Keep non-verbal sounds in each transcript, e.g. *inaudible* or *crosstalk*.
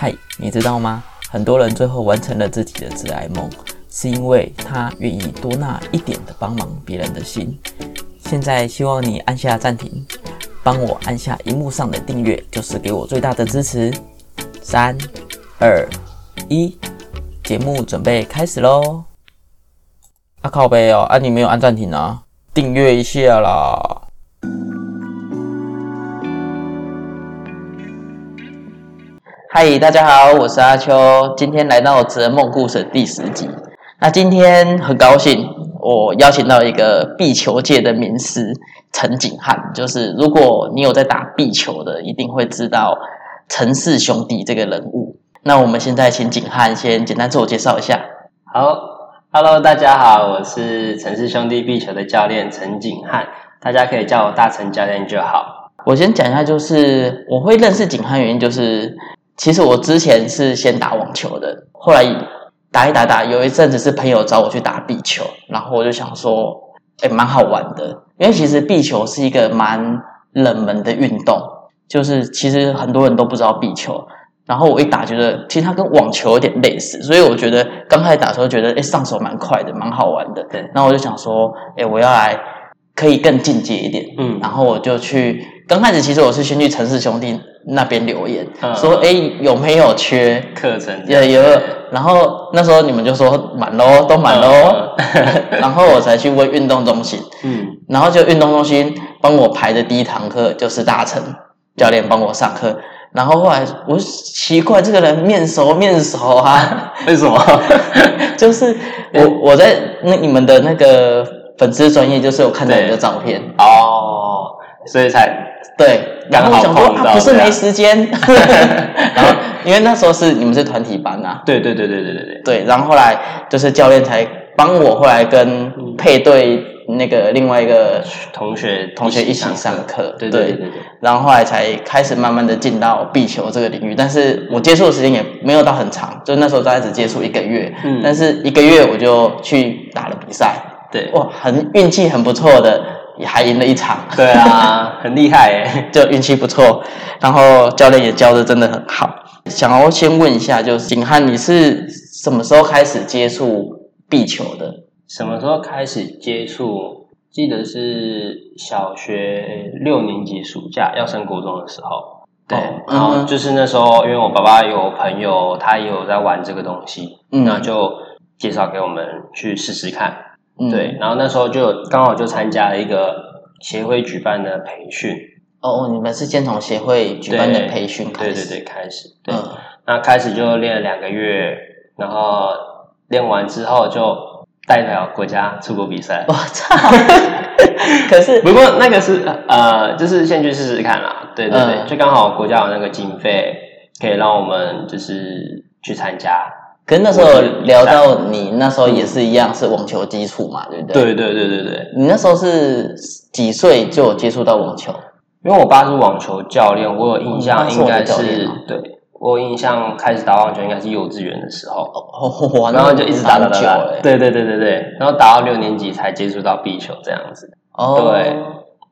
嗨，你知道吗？很多人最后完成了自己的挚爱梦，是因为他愿意多那一点的帮忙别人的心。现在希望你按下暂停，帮我按下荧幕上的订阅，就是给我最大的支持。三、二、一，节目准备开始喽！啊靠背哦，啊你没有按暂停啊？订阅一下啦！嗨，大家好，我是阿秋，今天来到《哲梦故事》第十集。那今天很高兴，我邀请到一个壁球界的名师陈景汉。就是如果你有在打壁球的，一定会知道陈氏兄弟这个人物。那我们现在请景汉先简单自我介绍一下。好，Hello，大家好，我是陈氏兄弟壁球的教练陈景汉，大家可以叫我大陈教练就好。我先讲一下，就是我会认识景汉原因就是。其实我之前是先打网球的，后来打一打打，有一阵子是朋友找我去打壁球，然后我就想说，哎，蛮好玩的。因为其实壁球是一个蛮冷门的运动，就是其实很多人都不知道壁球。然后我一打，觉得其实它跟网球有点类似，所以我觉得刚开始打的时候觉得，哎，上手蛮快的，蛮好玩的。对，然后我就想说，哎，我要来可以更进阶一点。嗯，然后我就去，刚开始其实我是先去城市兄弟。那边留言、嗯。说：“哎，有没有缺？课程有有，然后那时候你们就说满喽，都满喽。*laughs* *laughs* 然后我才去问运动中心，嗯，然后就运动中心帮我排的第一堂课就是大成教练帮我上课。然后后来我奇怪，这个人面熟面熟啊，*laughs* 为什么？就是我我在那你们的那个粉丝专业，就是有看到你的照片。哦，所以才对，然后想说啊，不是没时间。*laughs* 然后因为那时候是你们是团体班啊，对对对对对对对。对，然后后来就是教练才帮我后来跟配对那个另外一个同学同学一起上课，对对对对。然后后来才开始慢慢的进到壁球这个领域，但是我接触的时间也没有到很长，就那时候大概只接触一个月，嗯，但是一个月我就去打了比赛。对，哇，很运气很不错的，也还赢了一场，对啊，*laughs* 很厉害哎，就运气不错。然后教练也教的真的很好。想要先问一下，就是景汉，你是什么时候开始接触壁球的？什么时候开始接触？记得是小学六年级暑假要升国中的时候。对，然后就是那时候，因为我爸爸有朋友，他也有在玩这个东西，嗯那就介绍给我们去试试看。对，然后那时候就刚好就参加了一个协会举办的培训。哦，你们是先从协会举办的培训开始？对对对，开始。对，嗯、那开始就练了两个月，然后练完之后就代表国家出国比赛。我操！可是不过那个是呃，就是先去试试看啦。对对对，嗯、就刚好国家有那个经费，可以让我们就是去参加。跟那时候聊到你那时候也是一样是网球基础嘛，对不对？对对对对对。你那时候是几岁就有接触到网球？因为我爸是网球教练，我有印象应该是对，我有印象开始打网球应该是幼稚园的时候，哦，然后就一直打打打打，对对对对对，然后打到六年级才接触到壁球这样子。哦，对，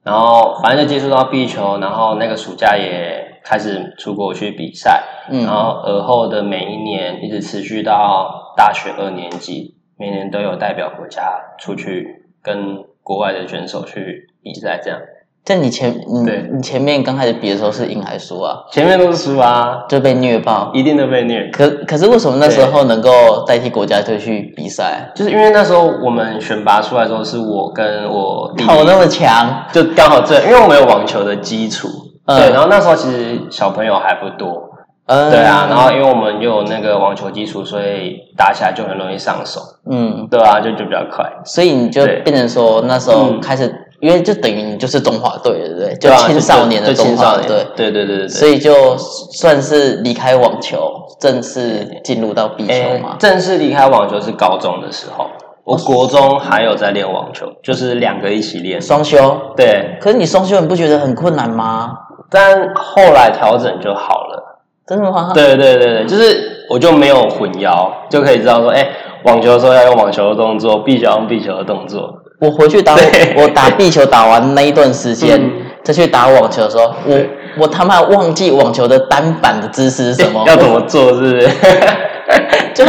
然后反正就接触到壁球，然后那个暑假也开始出国去比赛。嗯，然后而后的每一年一直持续到大学二年级，每年都有代表国家出去跟国外的选手去比赛，这样。在你前，你对你前面刚开始比的时候是赢还是输啊？前面都是输啊，就被虐爆，一定都被虐。可可是为什么那时候能够代替国家队去比赛？就是因为那时候我们选拔出来时候，是我跟我弟弟靠那么强，就刚好这，因为我们有网球的基础，嗯、对。然后那时候其实小朋友还不多。嗯，对啊，然后因为我们又有那个网球基础，所以打起来就很容易上手。嗯，对啊，就就比较快。所以你就变成说那时候开始，因为就等于你就是中华队，对不对？对啊，青少年的中华队。对对对对。所以就算是离开网球，正式进入到壁球嘛。正式离开网球是高中的时候，我国中还有在练网球，就是两个一起练双修。对，可是你双修你不觉得很困难吗？但后来调整就好了。真的吗？对对对对，就是我就没有混淆，就可以知道说，哎，网球的时候要用网球的动作，壁球用壁球的动作。我回去打我打壁球打完那一段时间，再去打网球的时候，我我他妈忘记网球的单板的姿势是什么，*laughs* 要怎么做，是不是？*laughs* 就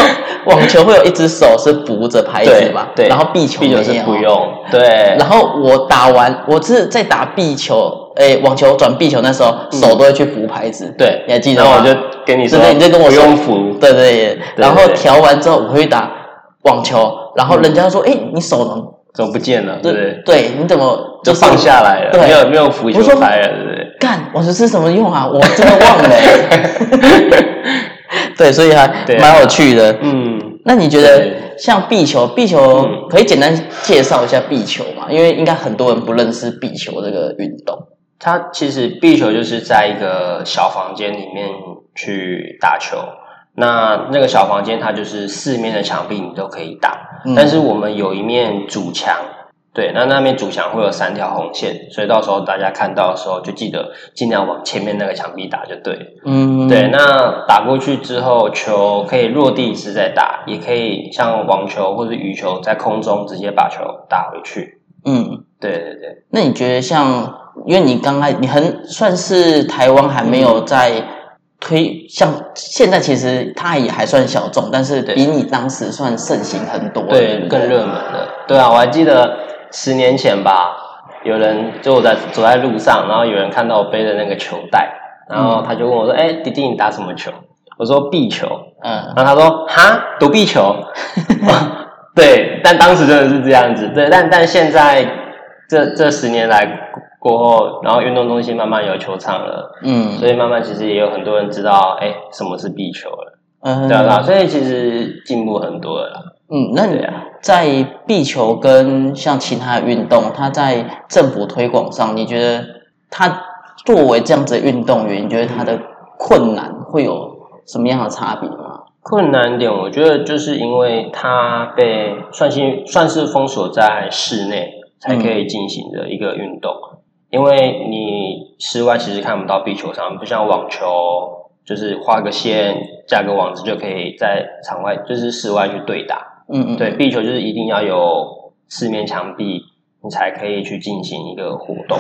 网球会有一只手是扶着拍子嘛，对，然后壁球壁球是不用，对。然后我打完，我是在打壁球，哎，网球转壁球那时候手都会去扶拍子，对，你还记得吗？然后我就跟你说，对，你就跟我不用扶，对对。然后调完之后，我会打网球，然后人家说，哎，你手怎么怎么不见了？对对，你怎么就放下来了？没有没有扶球拍了，对不对？干，我说是什么用啊？我真的忘了。*laughs* 对，所以还蛮有趣的。嗯，那你觉得像壁球，壁球可以简单介绍一下壁球嘛？因为应该很多人不认识壁球这个运动。它其实壁球就是在一个小房间里面去打球。那那个小房间它就是四面的墙壁你都可以打，但是我们有一面主墙。对，那那面主墙会有三条红线，所以到时候大家看到的时候就记得尽量往前面那个墙壁打就对。嗯，对，那打过去之后，球可以落地时再打，也可以像网球或者羽球在空中直接把球打回去。嗯，对对对。那你觉得像，因为你刚开你很算是台湾还没有在推，像现在其实它也还算小众，但是比你当时算盛行很多，对，更热门的。对啊，我还记得。十年前吧，有人就我在走在路上，然后有人看到我背的那个球袋，然后他就问我说：“哎，弟弟，你打什么球？”我说：“壁球。”嗯，然后他说：“哈，躲壁球。*laughs* ”对，但当时真的是这样子。对，但但现在这这十年来过后，然后运动中心慢慢有球场了，嗯，所以慢慢其实也有很多人知道，哎，什么是壁球了，嗯，对啊，所以其实进步很多了。嗯，那你在壁球跟像其他的运动，它在政府推广上，你觉得它作为这样子的运动员，你觉得它的困难会有什么样的差别吗？困难点，我觉得就是因为它被算是算是封锁在室内才可以进行的一个运动，因为你室外其实看不到壁球场，不像网球，就是画个线架个网子就可以在场外，就是室外去对打。嗯嗯，对，壁球就是一定要有四面墙壁，你才可以去进行一个活动。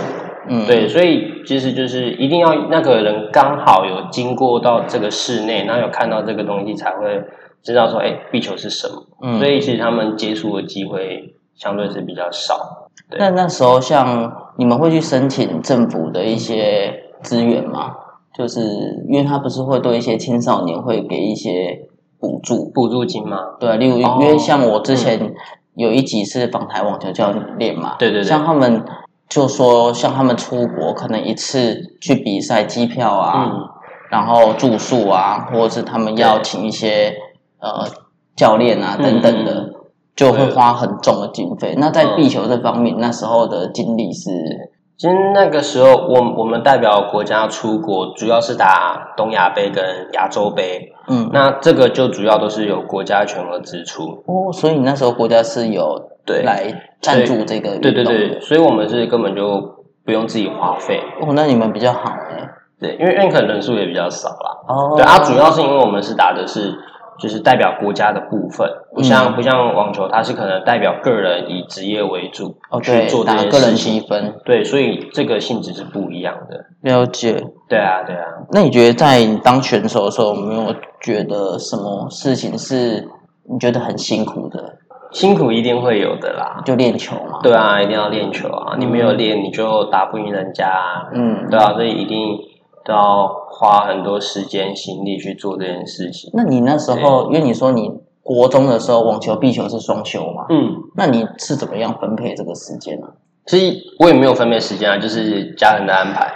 嗯，对，所以其实就是一定要那个人刚好有经过到这个室内，然后有看到这个东西，才会知道说，哎，壁球是什么。嗯，所以其实他们接触的机会相对是比较少。那那时候像你们会去申请政府的一些资源吗？就是因为他不是会对一些青少年会给一些。补助补助金嘛？对，例如因为像我之前有一集是访台网球教练嘛，对对对，像他们就说，像他们出国可能一次去比赛机票啊，然后住宿啊，或者是他们要请一些呃教练啊等等的，就会花很重的经费。那在壁球这方面，那时候的经历是。其实那个时候，我我们代表国家出国，主要是打东亚杯跟亚洲杯。嗯，那这个就主要都是有国家全额支出。哦，所以你那时候国家是有对来赞助这个对对对，所以我们是根本就不用自己花费。哦，那你们比较好哎。对，因为认可人数也比较少啦。哦，对啊，主要是因为我们是打的是。就是代表国家的部分，不像不像网球，它是可能代表个人以职业为主去做这些个人积分。对，所以这个性质是不一样的。了解。对啊，对啊。那你觉得在你当选手的时候，有没有觉得什么事情是你觉得很辛苦的？辛苦一定会有的啦，就练球嘛。对啊，一定要练球啊！你没有练，你就打不赢人家。嗯，对啊，所以一定都要。花很多时间心力去做这件事情。那你那时候，因为你说你国中的时候网球、壁球是双休嘛？嗯，那你是怎么样分配这个时间呢？其实我也没有分配时间啊，就是家人的安排。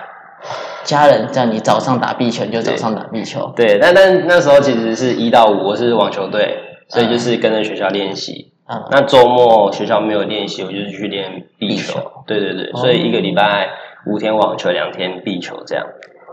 家人叫你早上打壁球，你就早上打壁球。对，但但那时候其实是一到五，我是网球队，所以就是跟着学校练习。嗯，那周末学校没有练习，我就是去练壁球。对对对，所以一个礼拜五天网球，两天壁球这样。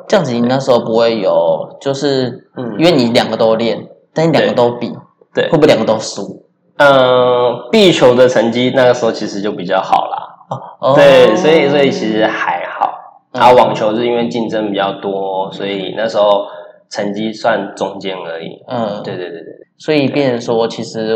这样子，你那时候不会有，就是，嗯，因为你两个都练，但你两个都比，对，会不会两个都输？嗯，壁球的成绩那个时候其实就比较好啦，哦，对，所以所以其实还好。然后，网球是因为竞争比较多，所以那时候成绩算中间而已。嗯，对对对对。所以变成说，其实，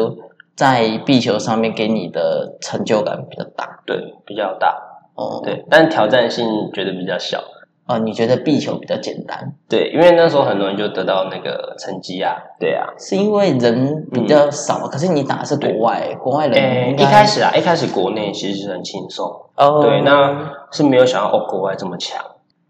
在壁球上面给你的成就感比较大，对，比较大。哦，对，但挑战性觉得比较小。哦，你觉得壁球比较简单？对，因为那时候很多人就得到那个成绩啊。对啊，是因为人比较少，可是你打的是国外，国外人一开始啊，一开始国内其实是很轻松。哦，对，那是没有想到哦，国外这么强。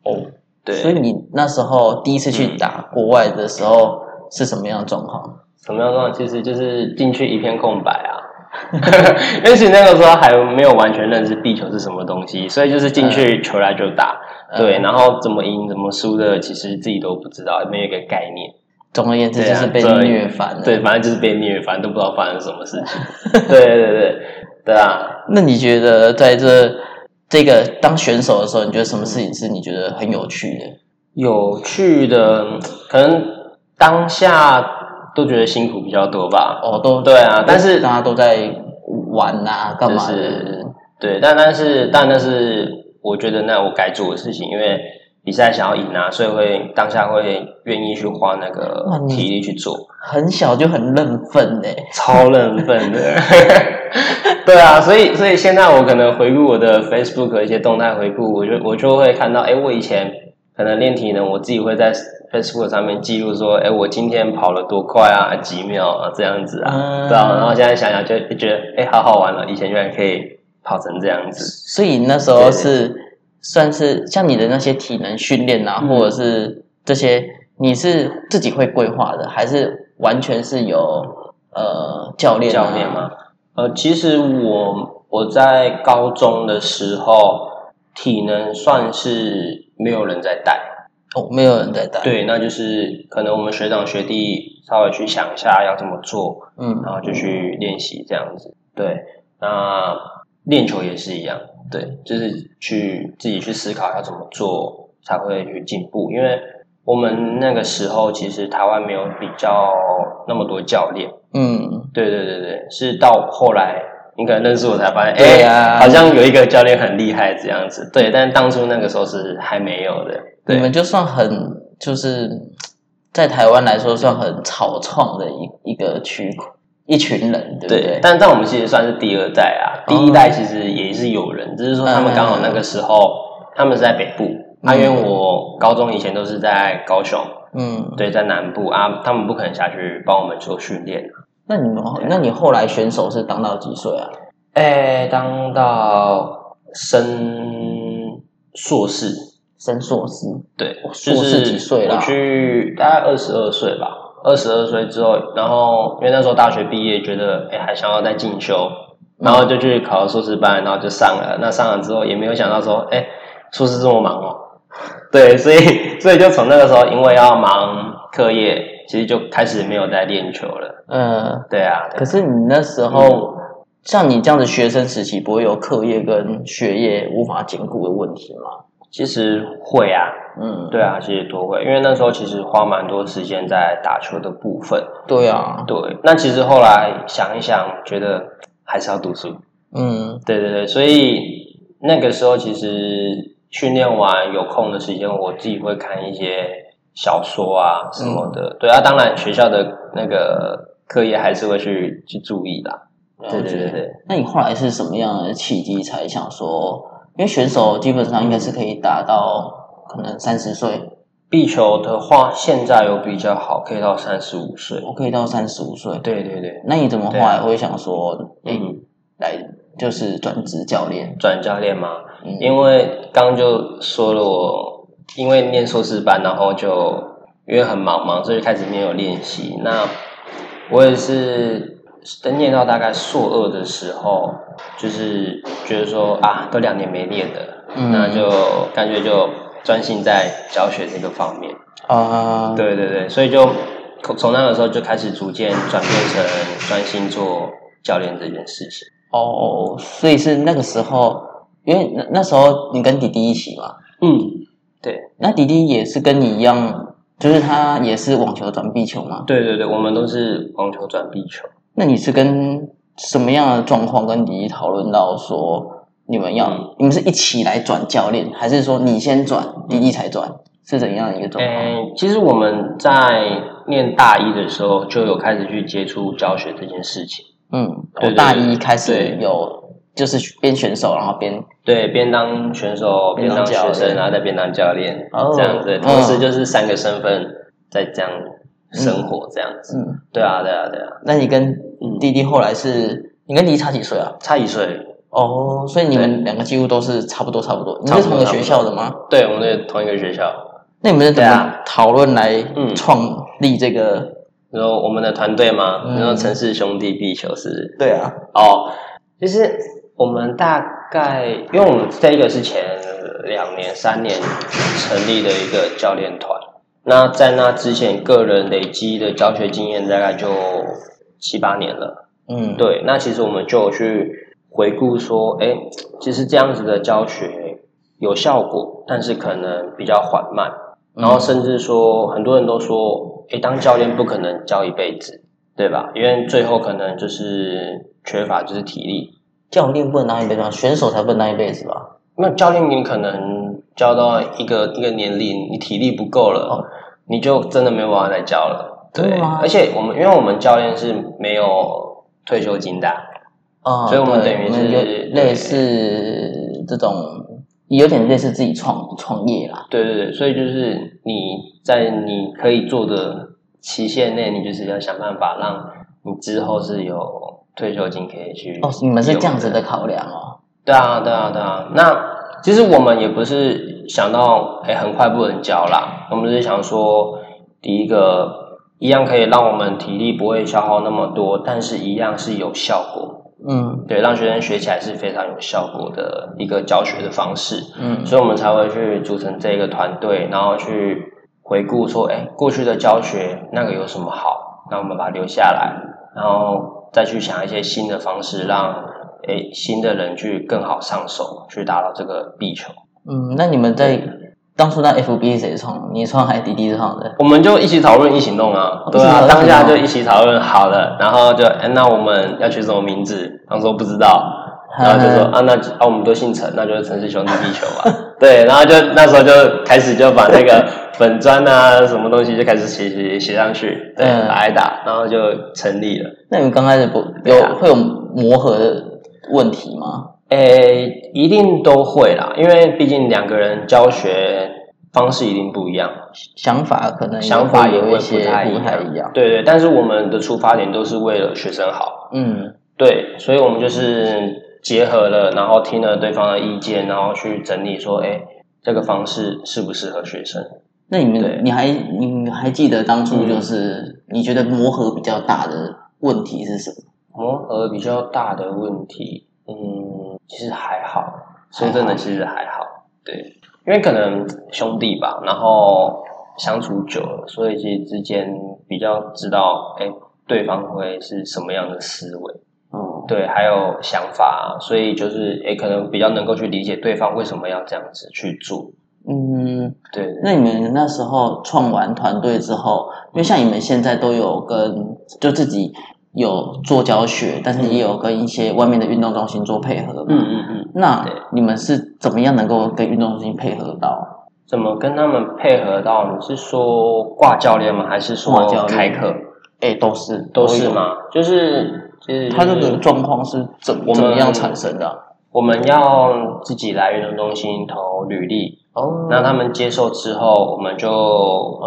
哦，对，所以你那时候第一次去打国外的时候是什么样的状况？什么样状况？其实就是进去一片空白啊。*laughs* 因为那个时候还没有完全认识地球是什么东西，所以就是进去球来就打，对，然后怎么赢怎么输的，其实自己都不知道，没有一个概念。总而言之，就是被虐翻了。对，反正就是被虐翻，都不知道发生什么事情。*laughs* 对对对对啊！那你觉得在这这个当选手的时候，你觉得什么事情是你觉得很有趣的？有趣的，可能当下。都觉得辛苦比较多吧？哦，都对啊，但是大家都在玩啊，干嘛的？对，但但是但那是我觉得那我该做的事情，因为比赛想要赢啊，所以会当下会愿意去花那个体力去做。很小就很认份呢，超认份的。*laughs* 对啊，所以所以现在我可能回顾我的 Facebook 一些动态回顾，我就我就会看到，哎，我以前可能练体能，我自己会在。Facebook 上面记录说，哎，我今天跑了多快啊，几秒啊，这样子啊，对啊，然后现在想想就觉得，哎，好好玩了，以前居然可以跑成这样子。所以那时候是算是像你的那些体能训练啊，或者是这些，你是自己会规划的，还是完全是有呃教练教练吗？呃，其实我我在高中的时候，体能算是没有人在带。哦，没有人在带。对，那就是可能我们学长学弟稍微去想一下要怎么做，嗯，然后就去练习这样子。对，那练球也是一样，对，就是去自己去思考要怎么做才会去进步。因为我们那个时候其实台湾没有比较那么多教练，嗯，对对对对，是到后来你可能认识我才发现，哎呀，好像有一个教练很厉害这样子。对，但当初那个时候是还没有的。对。你们就算很就是在台湾来说算很草创的一一个区一群人，对不对？但但我们其实算是第二代啊，第一代其实也是有人，只是说他们刚好那个时候他们是在北部，啊，因为我高中以前都是在高雄，嗯，对，在南部。啊，他们不可能下去帮我们做训练那你们，那你后来选手是当到几岁啊？哎，当到升硕士。升硕士，对，硕士几岁了？我去大概二十二岁吧。二十二岁之后，然后因为那时候大学毕业，觉得哎还想要再进修，然后就去考了硕士班，然后就上了。那上了之后，也没有想到说，哎，硕士这么忙哦。对，所以所以就从那个时候，因为要忙课业，其实就开始没有在练球了。嗯，对啊。可是你那时候，像你这样的学生时期，不会有课业跟学业无法兼顾的问题吗？其实会啊，嗯，对啊，其实都会，因为那时候其实花蛮多时间在打球的部分。对啊，对。那其实后来想一想，觉得还是要读书。嗯，对对对，所以那个时候其实训练完有空的时间，我自己会看一些小说啊什么的。对啊，当然学校的那个课业还是会去去注意的。对对对对。那你后来是什么样的契机才想说？因为选手基本上应该是可以打到可能三十岁，壁球的话现在有比较好，可以到三十五岁，我可以到三十五岁。对对对，那你怎么后来会想说，嗯，来就是转职教练？转教练吗？因为刚就说了，我因为念硕士班，然后就因为很忙嘛，所以开始没有练习。那我也是。等念到大概硕二的时候，就是觉得说啊，都两年没练的，那就感觉就专心在教学这个方面啊。对对对，所以就从那个时候就开始逐渐转变成专心做教练这件事情。哦，所以是那个时候，因为那那时候你跟弟弟一起嘛。嗯，对。那弟弟也是跟你一样，就是他也是网球转壁球嘛？对对对，我们都是网球转壁球。那你是跟什么样的状况跟迪迪讨论到说你们要你们是一起来转教练，还是说你先转，迪迪才转，是怎样的一个状况？其实我们在念大一的时候就有开始去接触教学这件事情。嗯，我大一开始有就是边选手然后边对边当选手边当学生，然后再边当教练，这样子，同时就是三个身份在这样生活这样子。嗯，对啊，对啊，对啊。那你跟弟弟后来是，你跟弟弟差几岁啊？差一岁。哦，所以你们两个几乎都是差不多差不多。你是同一个学校的吗？对，我们是同一个学校。那你们是怎么讨论来创立这个？然后我们的团队吗？然后城市兄弟必球是？对啊。哦，其实我们大概，因为我们这个是前两年、三年成立的一个教练团。那在那之前，个人累积的教学经验大概就七八年了。嗯，对。那其实我们就去回顾说，哎，其实这样子的教学有效果，但是可能比较缓慢。然后甚至说，很多人都说，诶，当教练不可能教一辈子，对吧？因为最后可能就是缺乏就是体力。教练不能当一辈子，选手才不能当一辈子吧？那教练你可能教到一个一个年龄，你体力不够了，你就真的没有办法再教了。对而且我们因为我们教练是没有退休金的，啊，所以我们等于是类似这种。有点类似自己创创业啦，对对对，所以就是你在你可以做的期限内，你就是要想办法让你之后是有退休金可以去。哦，你们是这样子的考量哦。对啊，对啊，对啊。那其实我们也不是想到哎很快不能教啦，我们是想说第一个一样可以让我们体力不会消耗那么多，但是一样是有效果。嗯，对，让学生学起来是非常有效果的一个教学的方式。嗯，所以我们才会去组成这个团队，然后去回顾说，哎，过去的教学那个有什么好？那我们把它留下来，然后再去想一些新的方式，让诶新的人去更好上手，去达到这个壁球。嗯，那你们在。当初那 FB 谁创？你创还是弟弟创的？我们就一起讨论，一起弄啊。对啊，当下就一起讨论好了，然后就哎，那我们要取什么名字？他说不知道，*laughs* 然后就说啊，那啊，我们都姓陈，那就是陈氏兄弟地球吧。对，然后就那时候就开始就把那个 *laughs* 粉砖啊，什么东西就开始写写写上去，对，打一打，然后就成立了。那你们刚开始不有会有磨合的问题吗？诶，一定都会啦，因为毕竟两个人教学方式一定不一样，想法可能想法也会不太一样。对对，但是我们的出发点都是为了学生好。嗯，对，所以我们就是结合了，然后听了对方的意见，然后去整理说，哎，这个方式适不适合学生？那你们，你还你还记得当初就是你觉得磨合比较大的问题是什么？磨合比较大的问题，嗯。其实还好，说真的，其实还好。对，因为可能兄弟吧，然后相处久了，所以其实之间比较知道，哎，对方会是什么样的思维，嗯，对，还有想法，所以就是，也，可能比较能够去理解对方为什么要这样子去做。嗯，对。那你们那时候创完团队之后，因为像你们现在都有跟就自己。有做教学，但是也有跟一些外面的运动中心做配合。嗯嗯嗯。那你们是怎么样能够跟运动中心配合到？怎么跟他们配合到？你是说挂教练吗？还是说开课？哎，都是都是吗？就是就是他这个状况是怎怎么样产生的？我们要自己来运动中心投履历哦，那他们接受之后，我们就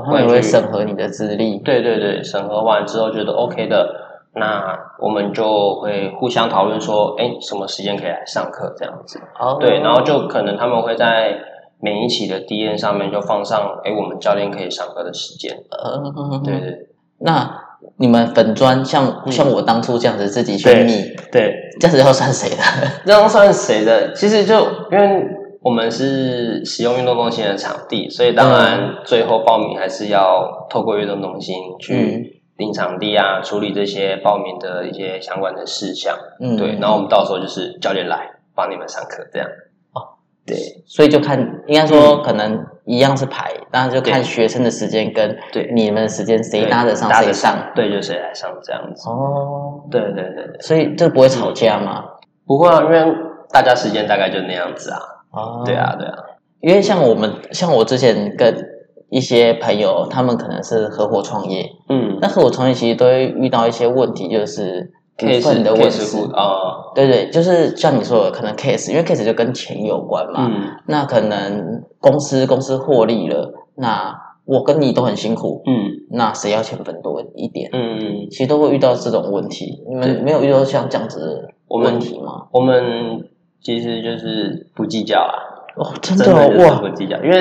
会会审核你的资历。对对对，审核完之后觉得 OK 的。那我们就会互相讨论说，哎，什么时间可以来上课这样子？哦，对，然后就可能他们会在每一期的 D N 上面就放上，哎，我们教练可以上课的时间。呃，对对。那你们粉砖像像我当初这样子自己去密，对，这样子要算谁的？*laughs* 这样算谁的？其实就因为我们是使用运动中心的场地，所以当然最后报名还是要透过运动中心去。订场地啊，处理这些报名的一些相关的事项，嗯，对，然后我们到时候就是教练来帮你们上课，这样。哦，对，所以就看，应该说可能一样是排，当然就看学生的时间跟对你们的时间谁搭得上谁上，对，就谁来上这样子。哦，对对对对，所以这不会吵架吗？不会啊，因为大家时间大概就那样子啊。哦，对啊对啊，因为像我们，像我之前跟。一些朋友，他们可能是合伙创业，嗯，那合伙创业其实都会遇到一些问题，就是部分的问题啊，对对，就是像你说的，可能 case，因为 case 就跟钱有关嘛，嗯那可能公司公司获利了，那我跟你都很辛苦，嗯那谁要钱分多一点？嗯嗯，其实都会遇到这种问题，你们对没有遇到像这样子的问题吗？我们其实就是不计较啊，哦，真真的哇，不计较，因为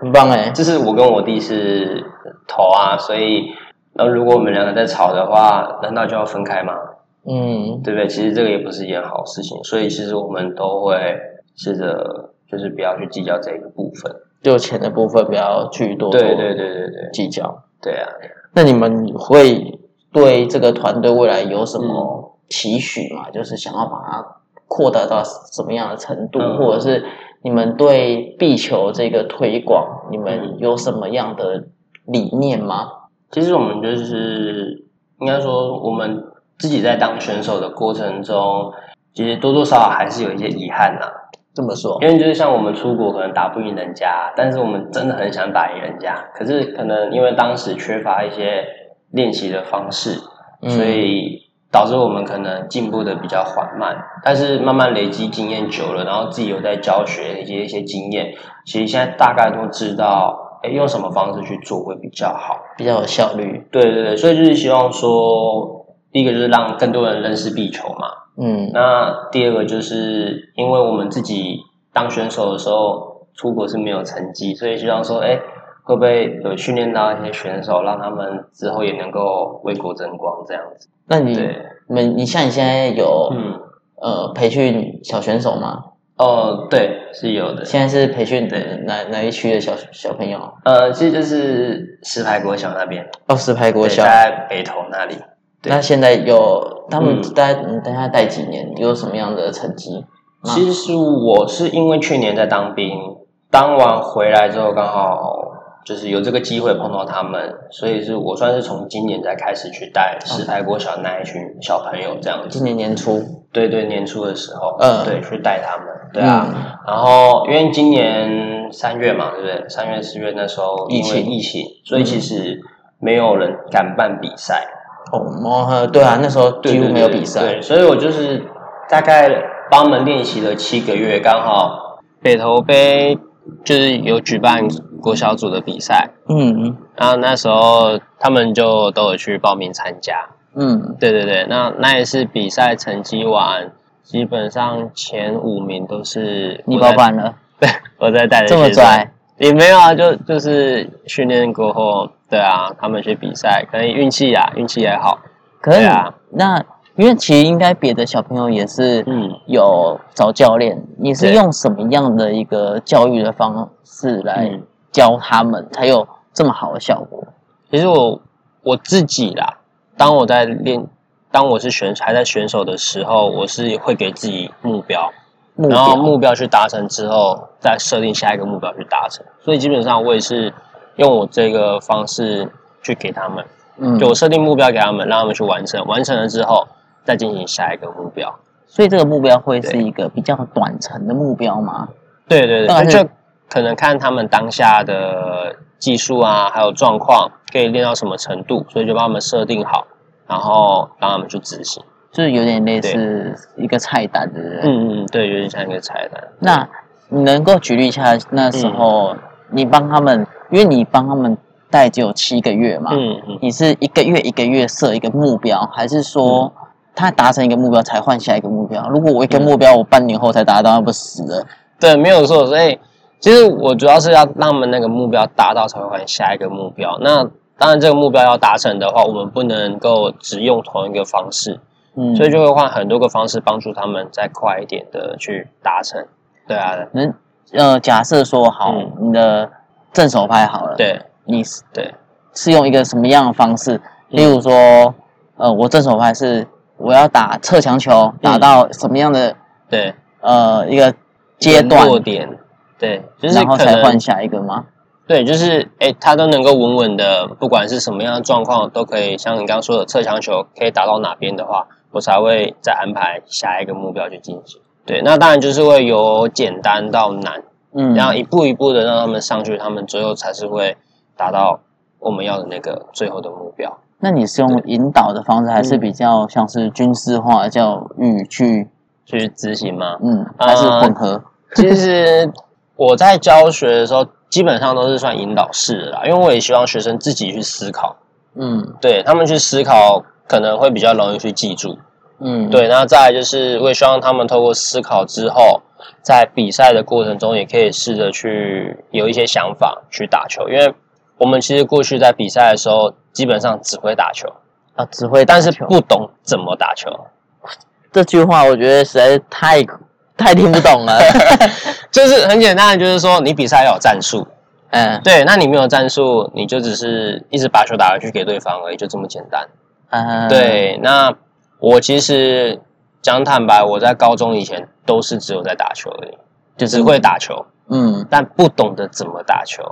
很棒哎，就是我跟我弟是头啊，所以那如果我们两个在吵的话，难道就要分开吗？嗯，对不对？其实这个也不是一件好事情，所以其实我们都会试着就是不要去计较这个部分。就钱的部分不要去多对对对对对计较。对啊，那你们会对这个团队未来有什么期许吗？就是想要把它扩大到什么样的程度，嗯或者是你们对壁球这个推广，你们嗯有什么样的理念吗？其实我们就是应该说，我们自己在当选手的过程中，其实多多少少还是有一些遗憾呐、这么说，因为就是像我们出国可能打不赢人家，但是我们真的很想打赢人家，可是可能因为当时缺乏一些练习的方式，嗯所以导致我们可能进步的比较缓慢。但是慢慢累积经验久了，然后自己有在教学以及一些经验，其实现在大概都知道，哎，用什么方式去做会比较好。比较有效率。对对对，所以就是希望说，第一个就是让更多人认识壁球嘛。嗯，那第二个就是因为我们自己当选手的时候出国是没有成绩，所以希望说，哎，会不会有训练到一些选手，让他们之后也能够为国争光这样子？那你对，你们你像你现在有、嗯，呃培训小选手吗？哦，对，是有的。现在是培训对哪哪一区的小小朋友？呃，其实就是石牌国小那边，哦，石牌国小。在北投那里。对那现在有他们嗯大概你等下待几年，有什么样的成绩？其实我是因为去年在当兵，当完回来之后刚好就是有这个机会碰到他们，所以是我算是从今年才开始去带石牌国小那一群小朋友这样子。今年年初，对对，年初的时候，嗯对，去带他们，对啊。嗯然后因为今年三月嘛，对不对？三月四月那时候因为疫情疫情，所以其实没有人敢办比赛。哦，对啊，那时候几乎没有比赛，对，所以我就是大概帮他们练习了七个月，刚好北投杯就是有举办国小组的比赛，嗯然后那时候他们就都有去报名参加。嗯，对对对，那那一次比赛成绩完，基本上前五名都是你包办了，*laughs* 对我在带着这么拽，也没有啊，就就是训练过后，对啊，他们去比赛，可能运气啊，运气也好，可是对啊那因为其实应该别的小朋友也是嗯。有找教练，你是用什么样的一个教育的方式来嗯教他们，才有这么好的效果？其实我我自己啦，当我在练，当我是选还在选手的时候，我是会给自己目标，然后目标去达成之后，再设定下一个目标去达成。所以基本上我也是用我这个方式去给他们，嗯就我设定目标给他们，让他们去完成，完成了之后再进行下一个目标。所以这个目标会是一个比较短程的目标吗？对对对，就可能看他们当下的技术啊，还有状况，可以练到什么程度，所以就帮他们设定好，然后让他们去执行。就是有点类似一个菜单，对不对？嗯嗯嗯，对，有点像一个菜单。那你能够举例一下那时候你帮他们，因为你帮他们带只有七个月嘛，嗯嗯，你是一个月一个月设一个目标，还是说他达成一个目标才换下一个目标？如果我一个目标我半年后才达到，那不死了？对，没有错。所以其实我主要是要让他们那个目标达到，才会换下一个目标。那当然，这个目标要达成的话，我们不能够只用同一个方式，嗯，所以就会换很多个方式帮助他们再快一点的去达成。对啊，能呃，假设说好，嗯你的正手拍好了，，对你是对，是用一个什么样的方式？嗯例如说，呃，我正手拍是我要打侧墙球，打到什么样的对，呃一个阶段，落点，对，就是然后可能才换下一个吗？对，就是哎，他都能够稳稳的，不管是什么样的状况，都可以像你刚刚说的侧墙球可以打到哪边的话，我才会再安排下一个目标去进行。对，那当然就是会由简单到难，嗯，然后一步一步的让他们上去，他们最后才是会达到我们要的那个最后的目标。那你是用引导的方式，还是比较像是军事化教育去去执行吗？嗯，还是混合？*laughs* 其实我在教学的时候，基本上都是算引导式的啦，因为我也希望学生自己去思考。嗯，对他们去思考，可能会比较容易去记住。嗯，对。那再来就是，我也希望他们透过思考之后，在比赛的过程中，也可以试着去有一些想法去打球。因为我们其实过去在比赛的时候，基本上只会打球啊，只会，但是不懂怎么打球。这句话我觉得实在是太太听不懂了。*laughs* 就是很简单的，就是说你比赛要有战术。*laughs* 嗯，对，那你没有战术，你就只是一直把球打回去给对方而已，就这么简单。嗯，对，那我其实讲坦白，我在高中以前都是只有在打球而已，就只会打球，嗯，但不懂得怎么打球。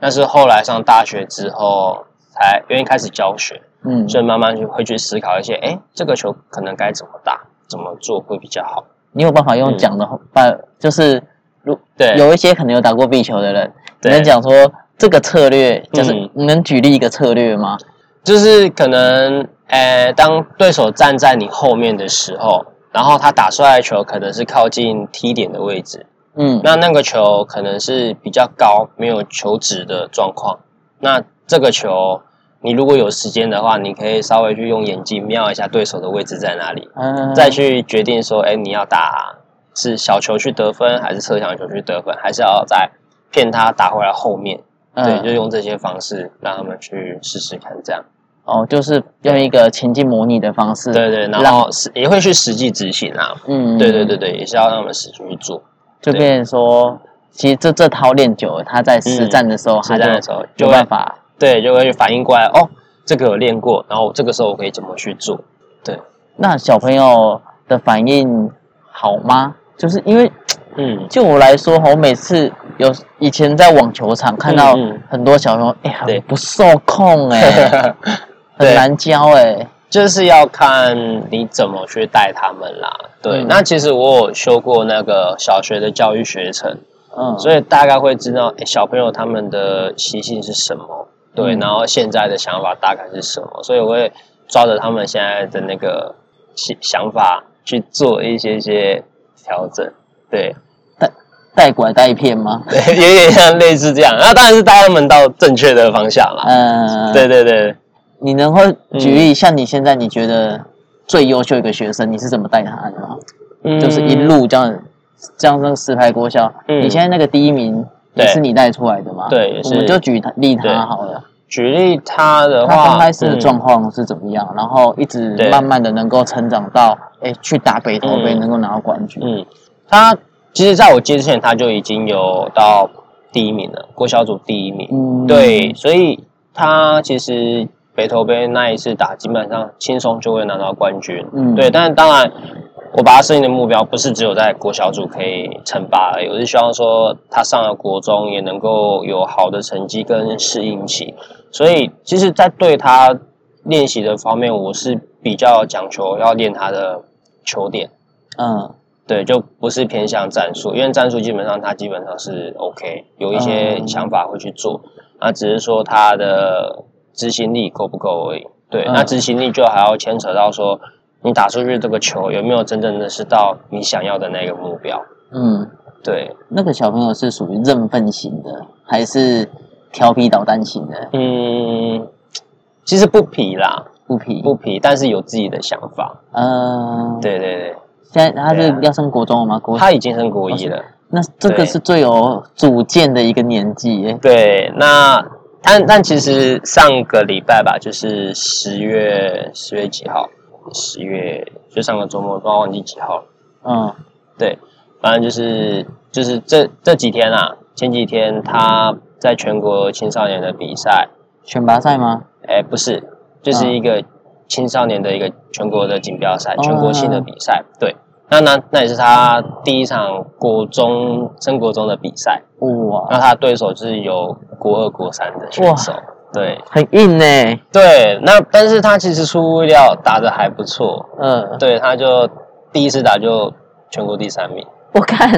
但是后来上大学之后，才愿意开始教学，嗯，所以慢慢就会去思考一些，哎，这个球可能该怎么打，怎么做会比较好。你有办法用讲的办，就是如对，有一些可能有打过壁球的人。能讲说这个策略，就是能举例一个策略吗？就是可能，呃，当对手站在你后面的时候，然后他打出来的球可能是靠近 T 点的位置，嗯，那那个球可能是比较高，没有球指的状况。那这个球，你如果有时间的话，你可以稍微去用眼睛瞄一下对手的位置在哪里，嗯，再去决定说，哎，你要打是小球去得分，还是侧向球去得分，还是要在。骗他打回来后面，对，就用这些方式让他们去试试看，这样哦，就是用一个情境模拟的方式，对对，然后是也会去实际执行啊，嗯，对对对对，也是要让他们实际去做，就变成说，其实这这套练久了，他在实战的时候，实战的时候就办法，对，就会反应过来，哦，这个有练过，然后这个时候我可以怎么去做？对，那小朋友的反应好吗？就是因为。嗯，就我来说，我每次有以前在网球场看到很多小朋友，哎，很不受控，哎，*laughs* 很难教，哎，就是要看你怎么去带他们啦。对，那其实我有修过那个小学的教育学程，嗯，所以大概会知道小朋友他们的习性是什么，对，然后现在的想法大概是什么，所以我会抓着他们现在的那个想想法去做一些些调整，对。带拐带骗吗？*laughs* 对，有点像类似这样。那当然是带他们到正确的方向啦。嗯，对对对。你能够举例，像你现在你觉得最优秀一个学生，你是怎么带他的吗？嗯，就是一路这样，这样子实拍国校。嗯，你现在那个第一名也是你带出来的吗？对，也是。我们就举例他好了。举例他的话，他刚开始的状况是怎么样？然后一直慢慢的能够成长到，哎，去打北投杯能够拿到冠军。嗯，他。其实，在我接之前，他就已经有到第一名了，国小组第一名。嗯，对，所以他其实北投杯那一次打，基本上轻松就会拿到冠军。嗯，对。但是当然，我把他设定的目标不是只有在国小组可以称霸而已，我是希望说他上了国中也能够有好的成绩跟适应期。所以，其实，在对他练习的方面，我是比较讲求要练他的球点。嗯。对，就不是偏向战术，因为战术基本上他基本上是 OK，有一些想法会去做，那只是说他的执行力够不够而已。对，那执行力就还要牵扯到说，你打出去这个球有没有真正的是到你想要的那个目标。嗯，对。那个小朋友是属于认份型的，还是调皮捣蛋型的？嗯，其实不皮啦，不皮不皮，但是有自己的想法。嗯，对对对。现在他是要升国中了吗？国他已经升国一了。那这个是最有主见的一个年纪。对，那但但其实上个礼拜吧，就是十月十月几号？十月就上个周末，不知道忘记几号了。嗯，对，反正就是就是这这几天啊，前几天他在全国青少年的比赛选拔赛吗？哎，不是，就是一个青少年的一个全国的锦标赛，全国性的比赛。对。那那那也是他第一场国中升国中的比赛哇！那他的对手就是有国二国三的选手，对，很硬呢。对，那但是他其实出乎意料打的还不错，嗯，对，他就第一次打就全国第三名。我看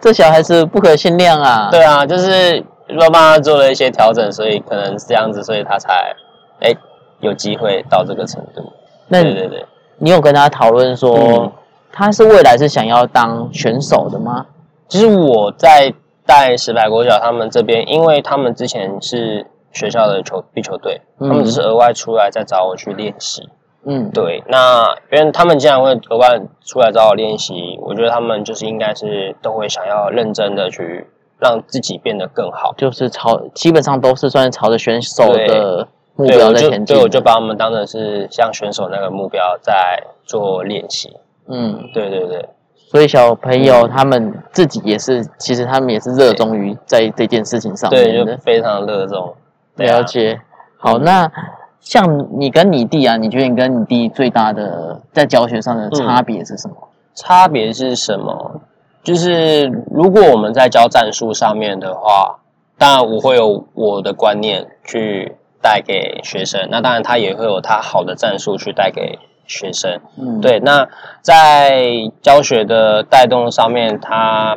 这小孩子不可限量啊！对啊，就是说帮他做了一些调整，所以可能是这样子，所以他才哎有机会到这个程度。那对对对，你有跟他讨论说，嗯他是未来是想要当选手的吗？其实我在带石牌国小他们这边，因为他们之前是学校的球壁球队，嗯他们只是额外出来再找我去练习。嗯，对，那因为他们既然会额外出来找我练习，我觉得他们就是应该是都会想要认真的去让自己变得更好。就是朝基本上都是算是朝着选手的目标在前进。对我就把他们当成是像选手那个目标在做练习。嗯，对对对，所以小朋友他们自己也是，其实他们也是热衷于在这件事情上对，面的。就非常热衷。对啊了解。好，那像你跟你弟啊，你觉得你跟你弟最大的在教学上的嗯差别是什么？差别是什么？就是如果我们在教战术上面的话，当然我会有我的观念去带给学生，那当然他也会有他好的战术去带给学生。嗯，，对，那在教学的带动上面，他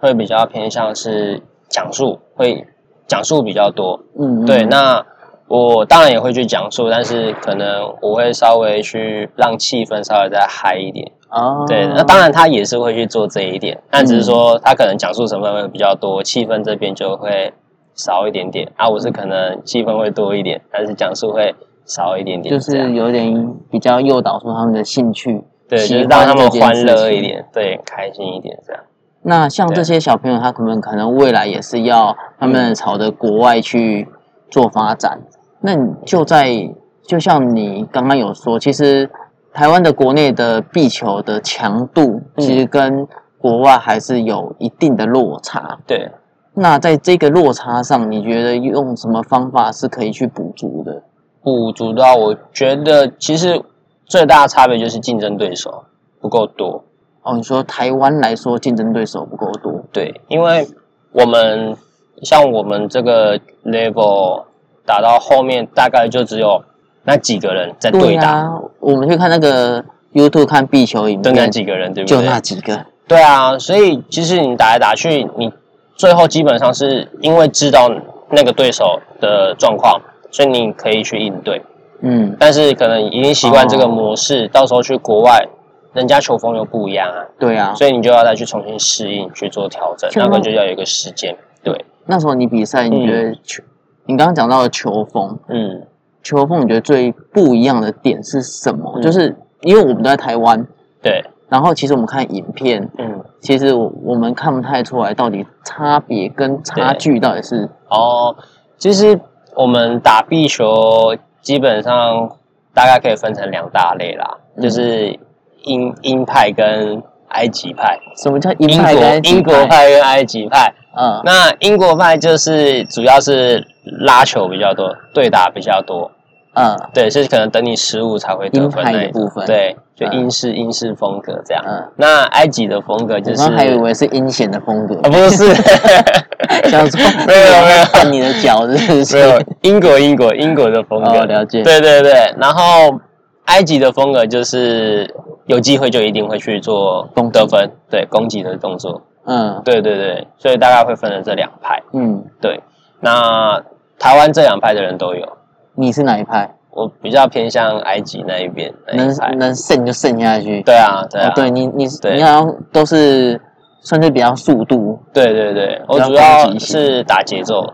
会比较偏向是讲述，会讲述比较多。嗯，对，那我当然也会去讲述，但是可能我会稍微去让气氛稍微再嗨一点。哦，对，那当然他也是会去做这一点，但只是说他可能讲述成分会比较多，气氛这边就会少一点点。啊，我是可能气氛会多一点，但是讲述会少一点点就，是有点比较诱导出他们的兴趣，对，就喜是让他们欢乐一。点，对，开心一点这样。那像这些小朋友，他可能可能未来也是要他们朝着国外去做发展。那你就在就像你刚刚有说，其实台湾的国内的壁球的强度，嗯其实跟国外还是有一定的落差。对，那在这个落差上，你觉得用什么方法是可以去补足的？补足到我觉得其实最大的差别就是竞争对手不够多。哦，你说台湾来说竞争对手不够多，对，因为我们像我们这个 level 打到后面，大概就只有那几个人在对打，啊，我们去看那个 YouTube 看壁球影就那，几个人，对不对就？那几个，对啊，所以其实你打来打去，你最后基本上是因为知道那个对手的状况，所以你可以去应对。嗯，但是可能已经习惯这个模式，到时候去国外，人家球风又不一样啊，对啊。所以你就要再去重新适应，去做调整，那个就要有一个时间。对，那时候你比赛，你觉得球，你刚刚讲到的球风，嗯，球风你觉得最不一样的点是什么？嗯。就是因为我们都在台湾，对，然后其实我们看影片，嗯，其实我我们看不太出来到底差别跟差距到底是，哦，其实我们打壁球基本上大概可以分成两大类啦，嗯。就是英英派跟埃及派，什么叫英英国派？跟英国，派跟埃及派。嗯。那英国派就是主要是拉球比较多，对打比较多，嗯。对，是可能等你失误才会得分的那一部分。对，就嗯英式英式风格这样。嗯，那埃及的风格就是刚还以为是阴险的风格。啊，，不是，*laughs* *laughs* 想说 *laughs* 没有没有看你的脚是不是？没有英国英国英国的风格，哦了解对对对，然后埃及的风格就是有机会就一定会去做攻击得分，对攻击的动作，嗯对对对，所以大概会分成这两派。嗯，对，那台湾这两派的人都有，你是哪一派？我比较偏向埃及那一边能。能胜就胜下去。对啊，对啊，哦，对你你对你好像都是算是比较速度，对对对，我主要是打节奏，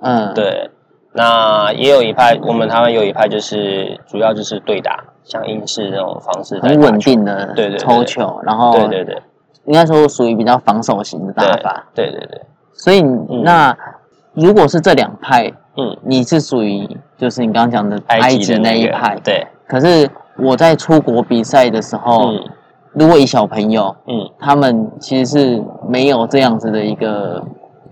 嗯，，对，那也有一派，我们台湾有一派就是主要就是对打，像英式那种方式很稳。定的对对对。抽球，然后对对对。应该说属于比较防守型的打法。对对对，所以你那如果是这两派，嗯，你是属于就是你刚刚讲的埃及的那一派，对，可是我在出国比赛的时候，嗯如果以小朋友，嗯，他们其实是没有这样子的一个，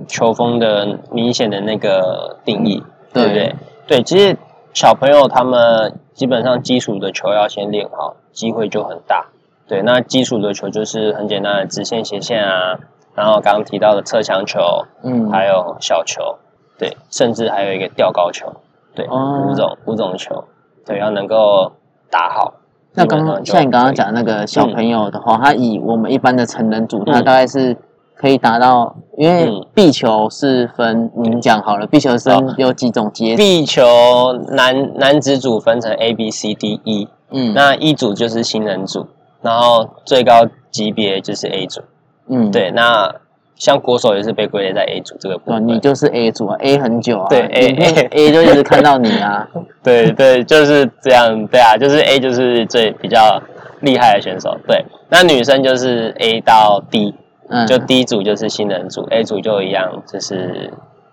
球风的明显的那个定义，对对不对？对，其实小朋友他们基本上基础的球要先练好，机会就很大。对，那基础的球就是很简单的直线、斜线啊，然后刚刚提到的侧墙球，嗯，还有小球，对，甚至还有一个吊高球，对，哦五种五种球，对，要能够打好。那刚刚像你刚刚讲的那个小朋友的话，他以我们一般的成人组，他嗯。大概是可以达到，因为壁球是分，您讲好了，壁球生有几种阶？壁球男男子组分成 A、B、C、D、E，嗯，那一组就是新人组，然后最高级别就是 A 组，嗯，对，那像国手也是被归类在 A 组这个部分，你就是 A 组啊，A 很久啊，对，A A A 就一直看到你啊，*laughs* 对对，就是这样，对啊，就是 A 就是最比较厉害的选手，对，那女生就是 A 到 D 嗯。就 D 组就是新人组，A 组就一样，就是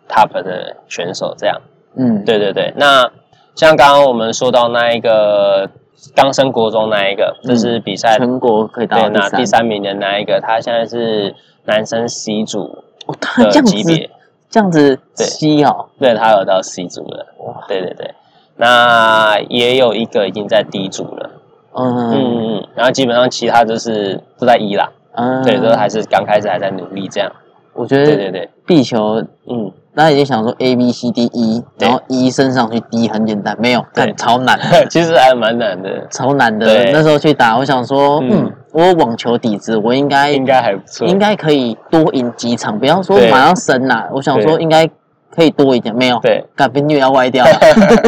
top 的选手这样。嗯，对对对。那像刚刚我们说到那一个刚升国中那一个，就是比赛全国可以拿第三名的那一个，他现在是男生 C 组的级别，这样子 C 哦，对他有到 C 组了。哇，对对对。那也有一个已经在 D 组了。嗯嗯嗯。然后基本上其他就是都在 E 啦。嗯，对，都还是刚开始还在努力这样。我觉得对对对，壁球，嗯，大家已经想说 A B C D E，然后 E 升上去 D 很简单，没有，对，超难，*laughs* 其实还蛮难的，超难的。那时候去打，我想说，嗯，我网球底子，我应该应该还不错，应该可以多赢几场，不要说马上升啦。我想说应该可以多一点，没有，对，感觉虐要歪掉。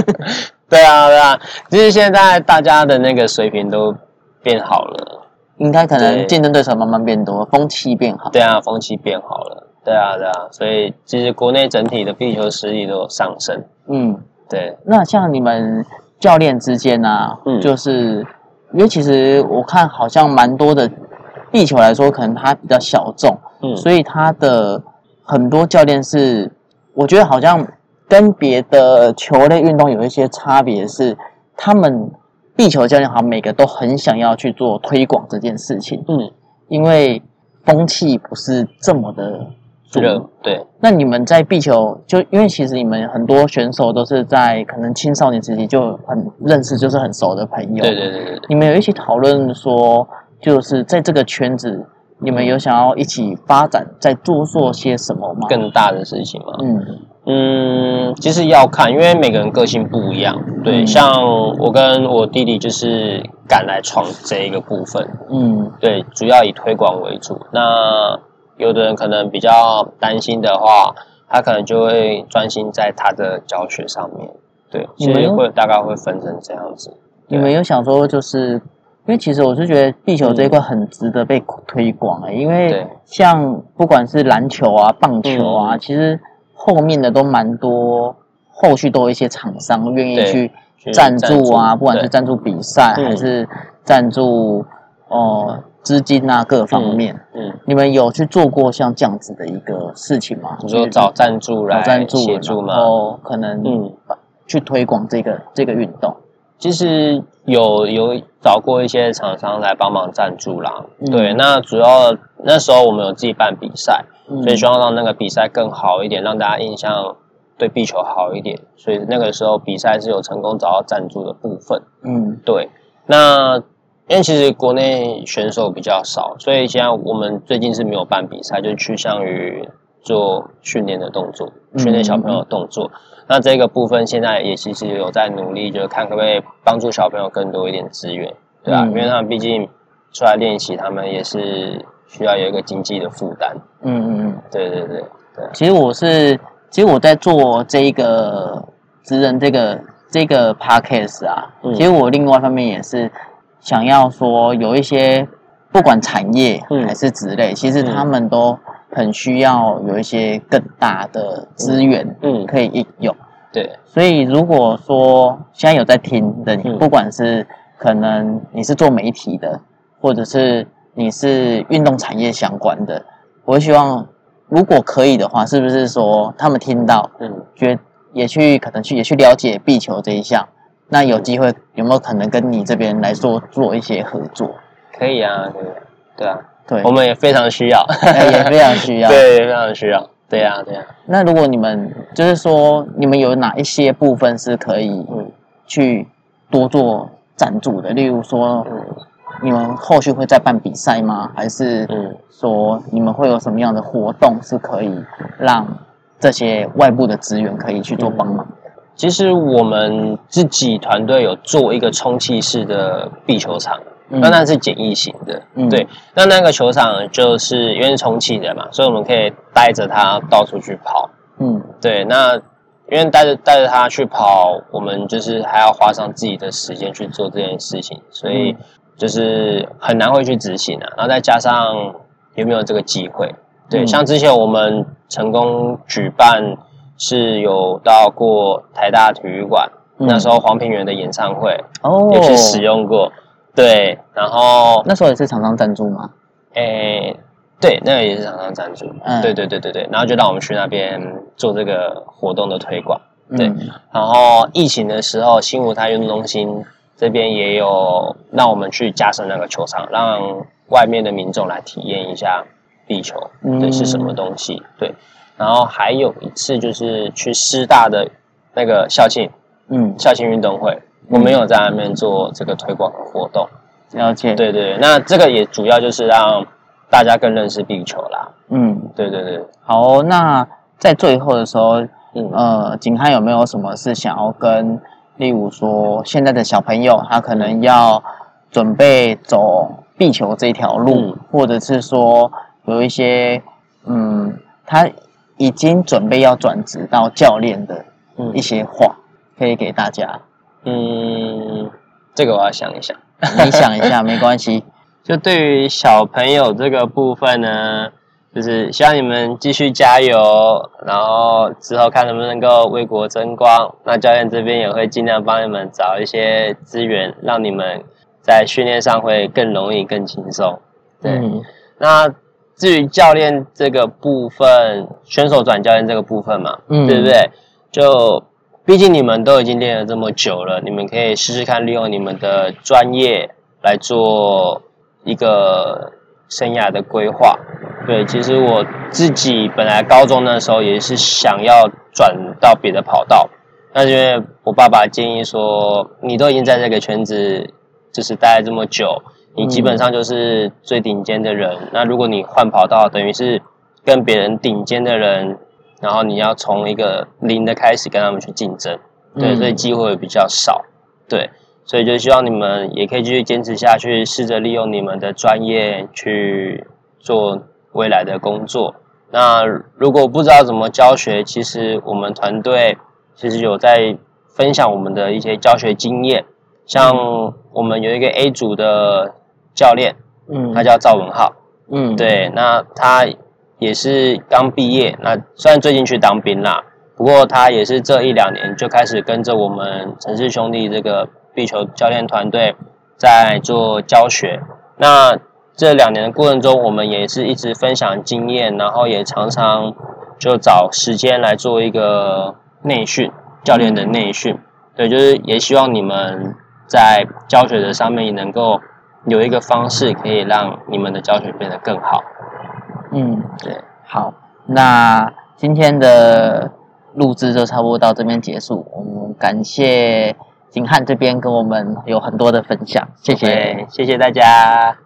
*laughs* 对啊，对啊，其实现在大家的那个水平都变好了。应该可能竞争对手慢慢变多，风气变好。对啊，风气变好了。对啊，对啊，所以其实国内整体的壁球实力都有上升。嗯，对。那像你们教练之间呢，就是因为其实我看好像蛮多的地球来说，可能它比较小众，嗯，所以它的很多教练是，我觉得好像跟别的球类运动有一些差别，是他们。地球教练好像每个都很想要去做推广这件事情，嗯，因为风气不是这么的热，对。那你们在壁球就因为其实你们很多选手都是在可能青少年时期就很认识，就是很熟的朋友，对对对对。你们有一起讨论说，就是在这个圈子，你们有想要一起发展，在做做些什么吗？更大的事情吗？嗯。嗯，其实要看，因为每个人个性不一样。对，像我跟我弟弟就是敢来闯这一个部分。嗯，对，主要以推广为主。那有的人可能比较担心的话，他可能就会专心在他的教学上面。对，所以会大概会分成这样子。你们有想说，就是因为其实我是觉得地球这一块很值得被推广诶，因为像不管是篮球啊、棒球啊，其实。后面的都蛮多，后续都有一些厂商愿意去赞助啊，不管是赞助比赛还是赞助哦资金啊各方面。嗯，你们有去做过像这样子的一个事情吗？你说找赞助来协助吗？哦，可能嗯，去推广这个这个运动。其实有有找过一些厂商来帮忙赞助啦。对，那主要那时候我们有自己办比赛。所以希望让那个比赛更好一点，让大家印象对壁球好一点。所以那个时候比赛是有成功找到赞助的部分。嗯，对。那因为其实国内选手比较少，所以现在我们最近是没有办比赛，就趋向于做训练的动作，训练小朋友的动作。那这个部分现在也其实有在努力，就是看可不可以帮助小朋友更多一点资源，对吧？因为他们毕竟出来练习，他们也是。需要有一个经济的负担。嗯嗯嗯，对对对对。其实我是，其实我在做这一个职人这个这个 podcast 啊，其实我另外一方面也是想要说，有一些不管产业还是职类，其实他们都很需要有一些更大的资源，嗯，可以应用。对。所以如果说现在有在听的你，不管是可能你是做媒体的，或者是。你是运动产业相关的，我希望如果可以的话，是不是说他们听到，嗯，觉也去可能去也去了解壁球这一项，那有机会有没有可能跟你这边来做做一些合作？可以啊，对对啊，对，我们也非常需要，也非常需要，*laughs* 对，非常需要，对啊，对啊。那如果你们就是说，你们有哪一些部分是可以嗯去多做赞助的？例如说，嗯。你们后续会再办比赛吗？还是说你们会有什么样的活动是可以让这些外部的资源可以去做帮忙？其实我们自己团队有做一个充气式的壁球场，那那是简易型的，嗯对。那那个球场就是因为是充气的嘛，所以我们可以带着它到处去跑。嗯，对。那因为带着带着它去跑，我们就是还要花上自己的时间去做这件事情，所以就是很难会去执行啊。然后再加上有没有这个机会？对，像之前我们成功举办是有到过台大体育馆，那时候黄平源的演唱会哦，也去使用过。对，然后那时候也是厂商赞助吗？诶，对，那个也是厂商赞助。嗯，对对对对对，然后就让我们去那边做这个活动的推广。对，然后疫情的时候，新舞台运动中心这边也有让我们去加设那个球场，让外面的民众来体验一下壁球对是什么东西。对，然后还有一次就是去师大的那个校庆，嗯，校庆运动会。我没有在那边做这个推广的活动，了解。对对，那这个也主要就是让大家更认识壁球啦。嗯，对对对。好，那在最后的时候，嗯呃，景汉有没有什么是想要跟，例如说现在的小朋友，他可能要准备走壁球这条路，或者是说有一些，嗯，他已经准备要转职到教练的一些话，可以给大家。嗯，这个我要想一想。你想一下，*laughs* 没关系。就对于小朋友这个部分呢，就是希望你们继续加油，然后之后看能不能够为国争光。那教练这边也会尽量帮你们找一些资源，让你们在训练上会更容易、更轻松。对。那至于教练这个部分，选手转教练这个部分嘛，嗯，对不对？就。毕竟你们都已经练了这么久了，你们可以试试看利用你们的专业来做一个生涯的规划。对，其实我自己本来高中的时候也是想要转到别的跑道，那因为我爸爸建议说，你都已经在这个圈子就是待了这么久，你基本上就是最顶尖的人。那如果你换跑道，等于是跟别人顶尖的人。然后你要从一个零的开始跟他们去竞争，对，所以机会比较少，对，所以就希望你们也可以继续坚持下去，试着利用你们的专业去做未来的工作。那如果不知道怎么教学，其实我们团队其实有在分享我们的一些教学经验，像我们有一个 A 组的教练，嗯，他叫赵文浩，嗯，对，那他。也是刚毕业，那虽然最近去当兵啦，不过他也是这一两年就开始跟着我们城市兄弟这个壁球教练团队在做教学。那这两年的过程中，我们也是一直分享经验，然后也常常就找时间来做一个内训，教练的内训。对，就是也希望你们在教学的上面也能够有一个方式，可以让你们的教学变得更好。嗯，对，好，那今天的录制就差不多到这边结束。我们感谢景汉这边跟我们有很多的分享，谢谢，谢谢大家。